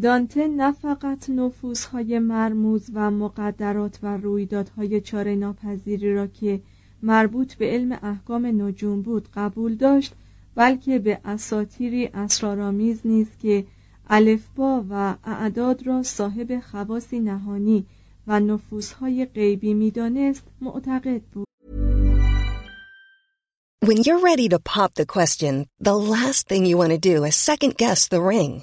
دانته نه فقط نفوذهای مرموز و مقدرات و رویدادهای چاره ناپذیری را که مربوط به علم احکام نجوم بود قبول داشت بلکه به اساتیری اسرارآمیز نیز که الفبا و اعداد را صاحب خواصی نهانی و نفوذهای غیبی می‌دانست معتقد بود When you're ready to pop the question, the last thing you want to do is second guess the ring.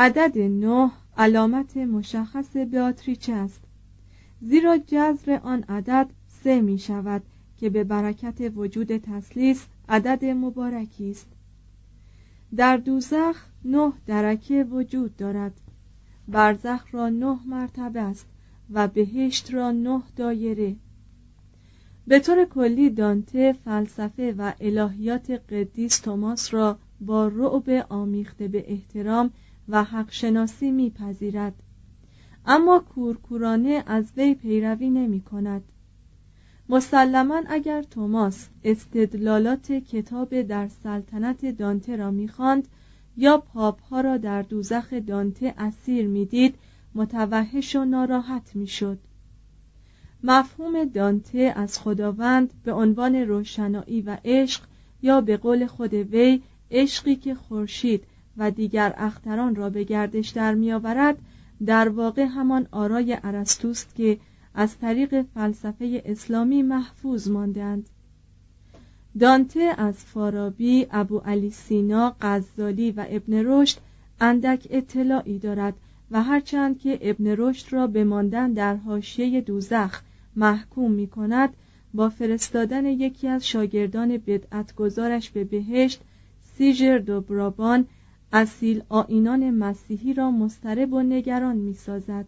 عدد نه علامت مشخص بیاتریچه است. زیرا جذر آن عدد سه می شود که به برکت وجود تسلیس عدد مبارکی است. در دوزخ نه درکه وجود دارد. برزخ را نه مرتبه است و بهشت را نه دایره. به طور کلی دانته فلسفه و الهیات قدیس توماس را با رعب آمیخته به احترام و حق شناسی میپذیرد. اما کورکورانه از وی پیروی نمی کند مسلما اگر توماس استدلالات کتاب در سلطنت دانته را می‌خواند یا پاپ ها را در دوزخ دانته اسیر می‌دید متوحش و ناراحت می‌شد. مفهوم دانته از خداوند به عنوان روشنایی و عشق یا به قول خود وی عشقی که خورشید و دیگر اختران را به گردش در میآورد در واقع همان آرای ارسطوست که از طریق فلسفه اسلامی محفوظ ماندند. دانته از فارابی، ابو علی سینا، غزالی و ابن رشد اندک اطلاعی دارد و هرچند که ابن رشد را به ماندن در حاشیه دوزخ محکوم می کند با فرستادن یکی از شاگردان بدعتگذارش به بهشت سیژر دوبرابان اصیل آینان مسیحی را مسترب و نگران می سازد.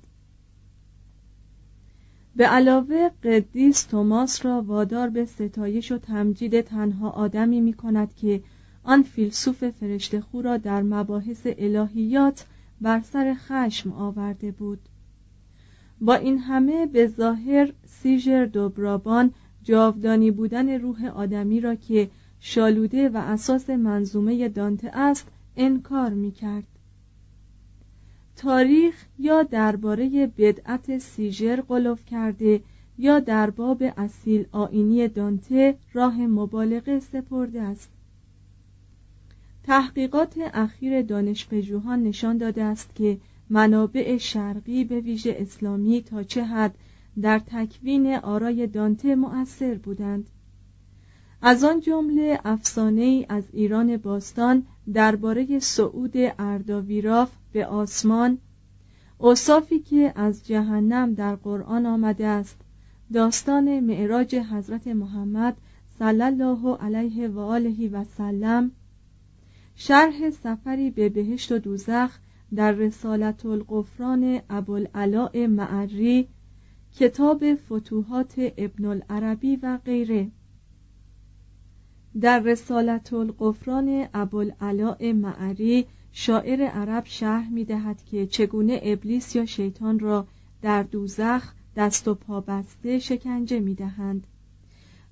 به علاوه قدیس توماس را وادار به ستایش و تمجید تنها آدمی می کند که آن فیلسوف فرشته خو را در مباحث الهیات بر سر خشم آورده بود با این همه به ظاهر سیژر دوبرابان جاودانی بودن روح آدمی را که شالوده و اساس منظومه دانته است انکار می کرد تاریخ یا درباره بدعت سیژر قلوف کرده یا در باب اصیل آینی دانته راه مبالغه سپرده است. تحقیقات اخیر دانشپژوهان نشان داده است که منابع شرقی به ویژه اسلامی تا چه حد در تکوین آرای دانته مؤثر بودند. از آن جمله افسانه ای از ایران باستان درباره صعود ارداویراف به آسمان اوصافی که از جهنم در قرآن آمده است. داستان معراج حضرت محمد صلی الله علیه و آله و سلم. شرح سفری به بهشت و دوزخ در رسالت القفران ابوالعلاء معری کتاب فتوحات ابن العربی و غیره. در رسالت القفران ابوالعلاء معری شاعر عرب شرح می دهد که چگونه ابلیس یا شیطان را در دوزخ دست و پا بسته شکنجه می دهند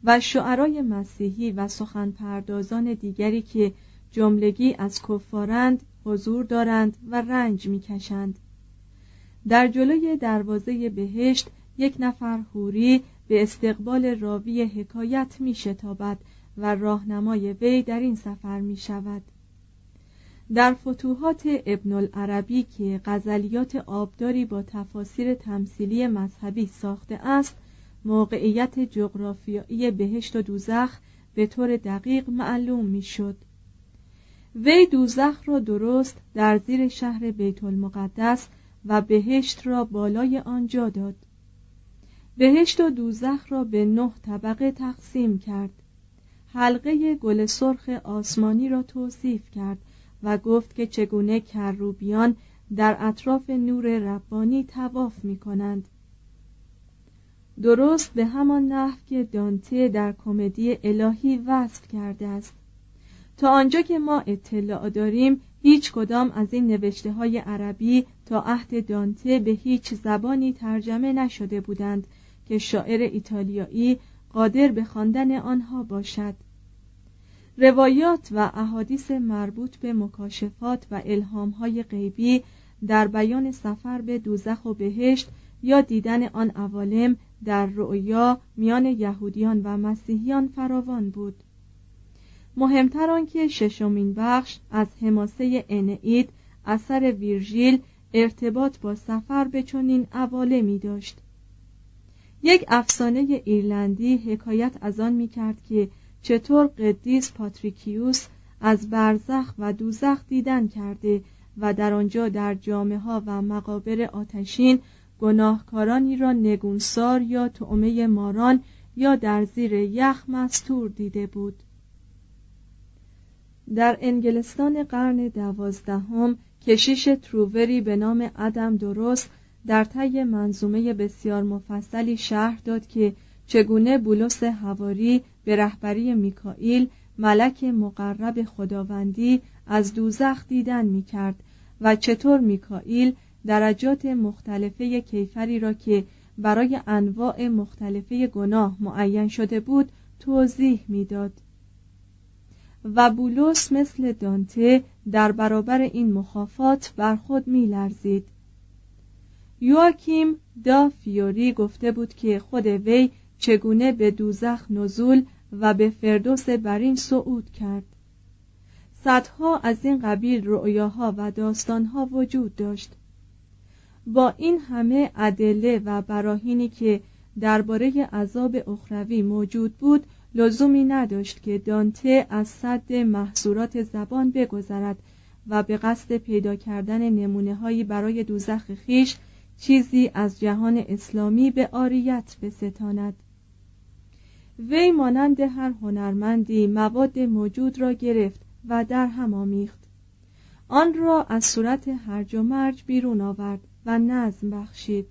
و شعرای مسیحی و سخن پردازان دیگری که جملگی از کفارند حضور دارند و رنج می‌کشند. در جلوی دروازه بهشت یک نفر حوری به استقبال راوی حکایت می شتابد و راهنمای وی در این سفر می شود. در فتوحات ابن العربی که غزلیات آبداری با تفاسیر تمثیلی مذهبی ساخته است موقعیت جغرافیایی بهشت و دوزخ به طور دقیق معلوم می شد. وی دوزخ را درست در زیر شهر بیت المقدس و بهشت را بالای آنجا داد. بهشت و دوزخ را به نه طبقه تقسیم کرد. حلقه گل سرخ آسمانی را توصیف کرد و گفت که چگونه کروبیان در اطراف نور ربانی تواف می کنند درست به همان نحو که دانته در کمدی الهی وصف کرده است. تا آنجا که ما اطلاع داریم هیچ کدام از این نوشته های عربی تا عهد دانته به هیچ زبانی ترجمه نشده بودند که شاعر ایتالیایی قادر به خواندن آنها باشد. روایات و احادیث مربوط به مکاشفات و الهامهای غیبی در بیان سفر به دوزخ و بهشت یا دیدن آن عوالم در رؤیا میان یهودیان و مسیحیان فراوان بود. مهمتر آنکه ششمین بخش از حماسه انعید اثر ویرژیل ارتباط با سفر به چنین عوالمی داشت. یک افسانه ایرلندی حکایت از آن می کرد که چطور قدیس پاتریکیوس از برزخ و دوزخ دیدن کرده و در آنجا در جامعه ها و مقابر آتشین گناهکارانی را نگونسار یا تعمه ماران یا در زیر یخ مستور دیده بود. در انگلستان قرن دوازدهم کشیش ترووری به نام ادم درست در طی منظومه بسیار مفصلی شرح داد که چگونه بولس هواری به رهبری میکائیل ملک مقرب خداوندی از دوزخ دیدن می‌کرد و چطور میکائیل درجات مختلفه کیفری را که برای انواع مختلفه گناه معین شده بود توضیح می‌داد. و بولس مثل دانته در برابر این مخافات بر خود میلرزید. یواکیم دا فیوری گفته بود که خود وی چگونه به دوزخ نزول و به فردوس برین صعود کرد. صدها از این قبیل رؤیاها و داستانها وجود داشت. با این همه ادله و براهینی که درباره عذاب اخروی موجود بود لزومی نداشت که دانته از صد محصورات زبان بگذرد و به قصد پیدا کردن نمونه هایی برای دوزخ خیش چیزی از جهان اسلامی به آریت بستاند. وی مانند هر هنرمندی مواد موجود را گرفت و در هم آمیخت. آن را از صورت هرج و مرج بیرون آورد و نظم بخشید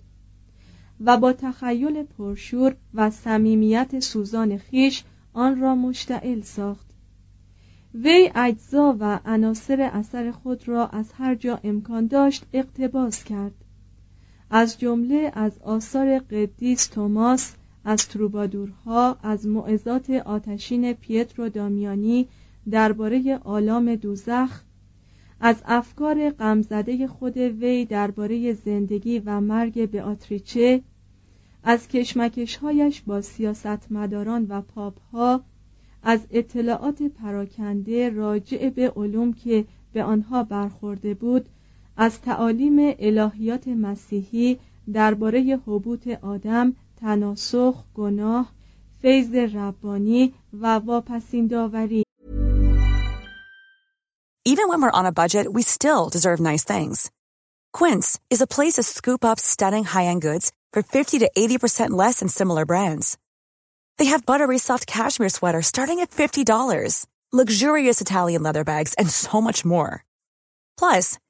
و با تخیل پرشور و صمیمیت سوزان خیش آن را مشتعل ساخت. وی اجزا و عناصر اثر خود را از هر جا امکان داشت اقتباس کرد. از جمله از آثار قدیس توماس از تروبادورها از معزات آتشین پیترو دامیانی درباره آلام دوزخ از افکار غمزده خود وی درباره زندگی و مرگ بیاتریچه از کشمکشهایش با سیاستمداران و پاپها از اطلاعات پراکنده راجع به علوم که به آنها برخورده بود از تعالیم الهیات مسیحی درباره حبوط آدم تناسخ گناه فیض ربانی و واپسین داوری Even when we're on a budget, we still deserve nice things. Quince is a place to scoop up stunning high-end goods for 50 to 80% less than similar brands. They have buttery soft cashmere sweaters starting at $50, luxurious Italian leather bags, and so much more. Plus,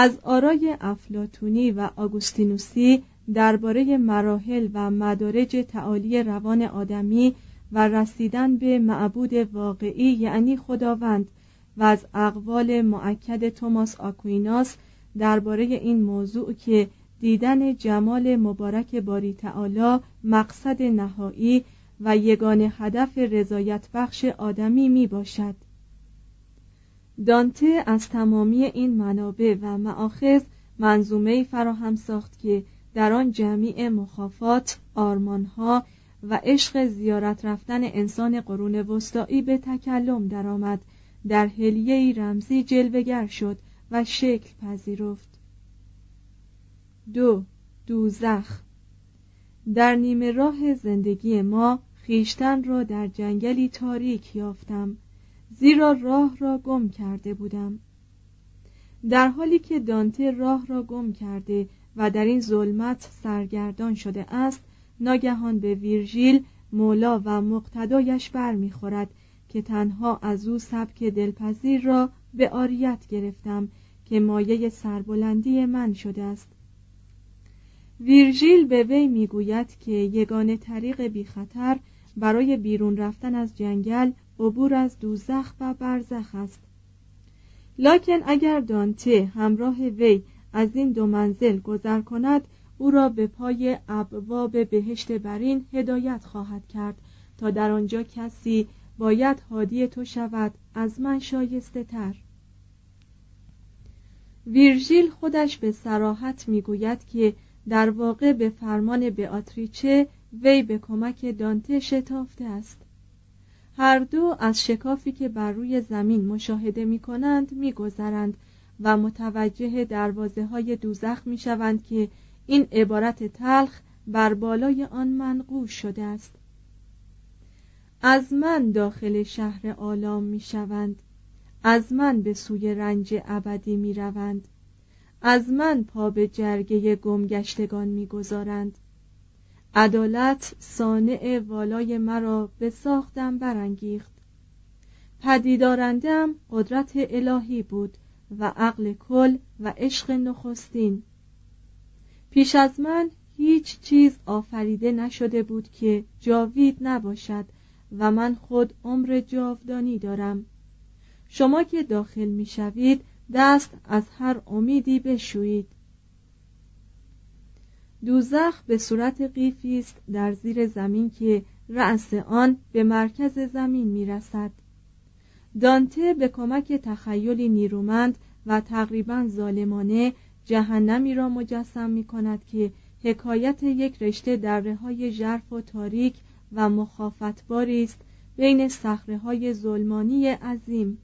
از آرای افلاتونی و آگوستینوسی درباره مراحل و مدارج تعالی روان آدمی و رسیدن به معبود واقعی یعنی خداوند و از اقوال معکد توماس آکویناس درباره این موضوع که دیدن جمال مبارک باری تعالی مقصد نهایی و یگان هدف رضایت بخش آدمی می باشد دانته از تمامی این منابع و معاخذ منظومه فراهم ساخت که در آن جمعی مخافات، آرمانها و عشق زیارت رفتن انسان قرون وسطایی به تکلم درآمد. در هلیه رمزی جلوگر شد و شکل پذیرفت. دو دوزخ. در نیمه راه زندگی ما خیشتن را در جنگلی تاریک یافتم. زیرا راه را گم کرده بودم. در حالی که دانته راه را گم کرده و در این ظلمت سرگردان شده است ناگهان به ویرژیل مولا و مقتدایش برمیخورد که تنها از او سبک دلپذیر را به آریت گرفتم که مایه سربلندی من شده است. ویرژیل به وی می‌گوید که یگانه طریق بی خطر برای بیرون رفتن از جنگل عبور از دوزخ و برزخ است. لکن اگر دانته همراه وی از این دو منزل گذر کند او را به پای ابواب بهشت برین هدایت خواهد کرد تا در آنجا کسی باید هادی تو شود از من شایسته تر. ویرژیل خودش به سراحت می‌گوید که در واقع به فرمان بیاتریچه وی به کمک دانته شتافته است. هر دو از شکافی که بر روی زمین مشاهده می کنند می گذرند و متوجه دروازه های دوزخ می شوند که این عبارت تلخ بر بالای آن منقوش شده است. از من داخل شهر آلام می شوند از من به سوی رنج ابدی می روند از من پا به جرگه گمگشتگان می گذارند عدالت سانع والای مرا به ساختم برانگیخت. پدیدارندم قدرت الهی بود و عقل کل و عشق نخستین. پیش از من هیچ چیز آفریده نشده بود که جاوید نباشد و من خود عمر جاودانی دارم. شما که داخل می‌شوید دست از هر امیدی بشویید. دوزخ به صورت قیفی است در زیر زمین که رأس آن به مرکز زمین می‌رسد. دانته به کمک تخیلی نیرومند و تقریبا ظالمانه جهنمی را مجسم می کند که حکایت یک رشته دره های ژرف و تاریک و مخافتباری است بین صخره های ظلمانی عظیم.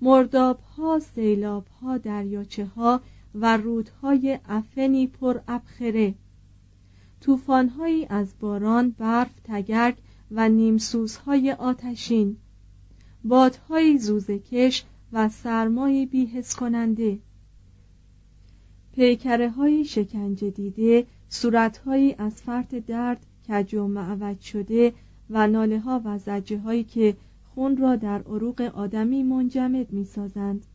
مرداب ها سیلاب ها دریاچه ها و رودهای افنی پر ابخره. طوفانهایی از باران برف تگرگ و نیمسوزهای آتشین. بادهای زوزکش و سرمایی بیهس کننده. پیکره های شکنجه دیده صورتهایی از فرط درد کج و معوج شده و ناله ها و زجه هایی که خون را در عروق آدمی منجمد می سازند.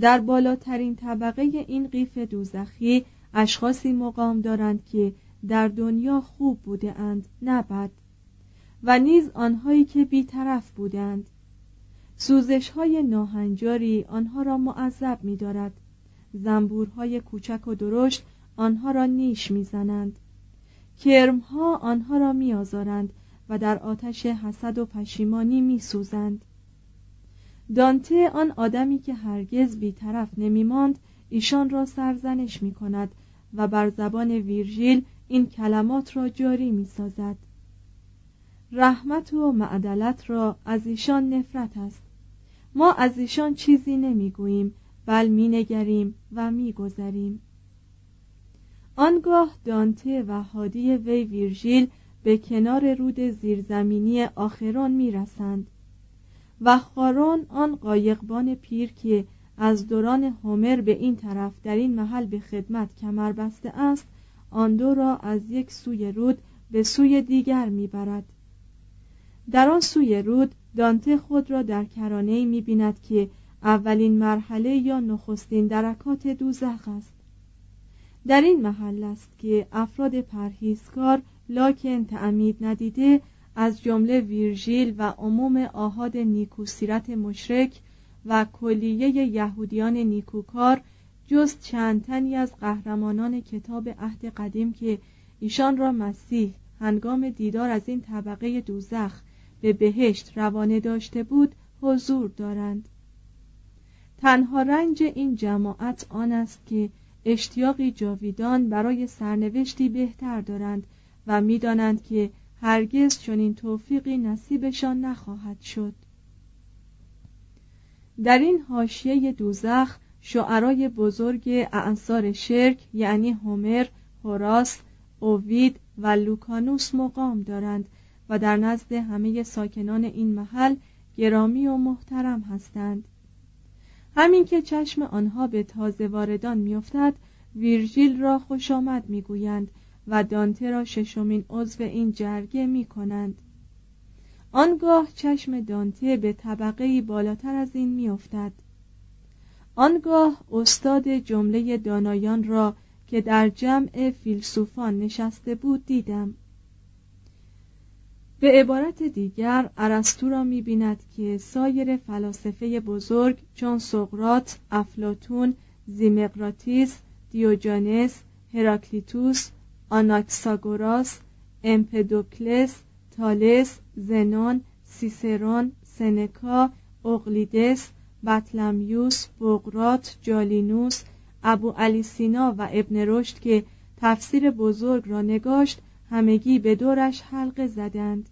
در بالاترین طبقه این قیف دوزخی اشخاصی مقام دارند که در دنیا خوب بوده اند نه بد. و نیز آنهایی که بیطرف بودند. سوزش های ناهنجاری آنها را معذب می دارد زنبورهای کوچک و درشت آنها را نیش می‌زنند. کرمها آنها را میآزارند و در آتش حسد و پشیمانی میسوزند. دانته آن آدمی که هرگز بیطرف نمیماند ایشان را سرزنش می کند و بر زبان ویرژیل این کلمات را جاری می سازد رحمت و معدلت را از ایشان نفرت است. ما از ایشان چیزی نمی‌گوییم بل مینگریم و میگذریم. آنگاه دانته و هادی وی ویرژیل به کنار رود زیرزمینی آخران می‌رسند. و خارون آن قایقبان پیر که از دوران هومر به این طرف در این محل به خدمت کمر بسته است آن دو را از یک سوی رود به سوی دیگر می‌برد. در آن سوی رود دانته خود را در کرانه می بیند که اولین مرحله یا نخستین درکات دوزخ است. در این محل است که افراد پرهیزکار لاکن تعمید ندیده از جمله ویرژیل و عموم آهاد نیکوسیرت مشرک و کلیه یهودیان نیکوکار جز چند تنی از قهرمانان کتاب عهد قدیم که ایشان را مسیح هنگام دیدار از این طبقه دوزخ به بهشت روانه داشته بود حضور دارند. تنها رنج این جماعت آن است که اشتیاقی جاویدان برای سرنوشتی بهتر دارند و می‌دانند که هرگز چنین توفیقی نصیبشان نخواهد شد. در این حاشیه دوزخ شعرای بزرگ اعنصار شرک یعنی هومر، هوراس، اووید و لوکانوس مقام دارند و در نزد همه ساکنان این محل گرامی و محترم هستند. همین که چشم آنها به تازه واردان میافتد ویرژیل را خوش آمد می‌گویند و دانته را ششمین عضو این جرگه می کنند. آنگاه چشم دانته به طبقه بالاتر از این میافتد آنگاه استاد جمله دانایان را که در جمع فیلسوفان نشسته بود دیدم به عبارت دیگر ارسطو را می‌بیند که سایر فلاسفه بزرگ چون سقرات، افلاتون، زیمقراتیس، دیوجانس، هراکلیتوس، آناکساگوراس، امپدوکلس، تالس، زنون، سیسرون، سنکا، اقلیدس، بطلمیوس، بغرات، جالینوس، ابو علی سینا و ابن رشد که تفسیر بزرگ را نگاشت همگی به دورش حلقه زدند.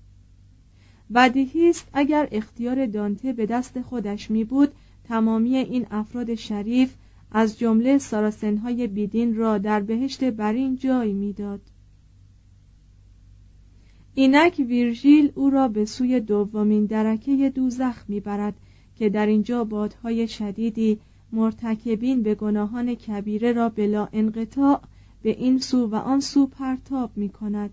بدیهی است اگر اختیار دانته به دست خودش می بود تمامی این افراد شریف از جمله ساراسنهای بیدین را در بهشت برین جای می‌داد. اینک ویرژیل او را به سوی دومین درکه دوزخ می‌برد که در اینجا بادهای شدیدی مرتکبین به گناهان کبیره را بلا انقطاع به این سو و آن سو پرتاب می کند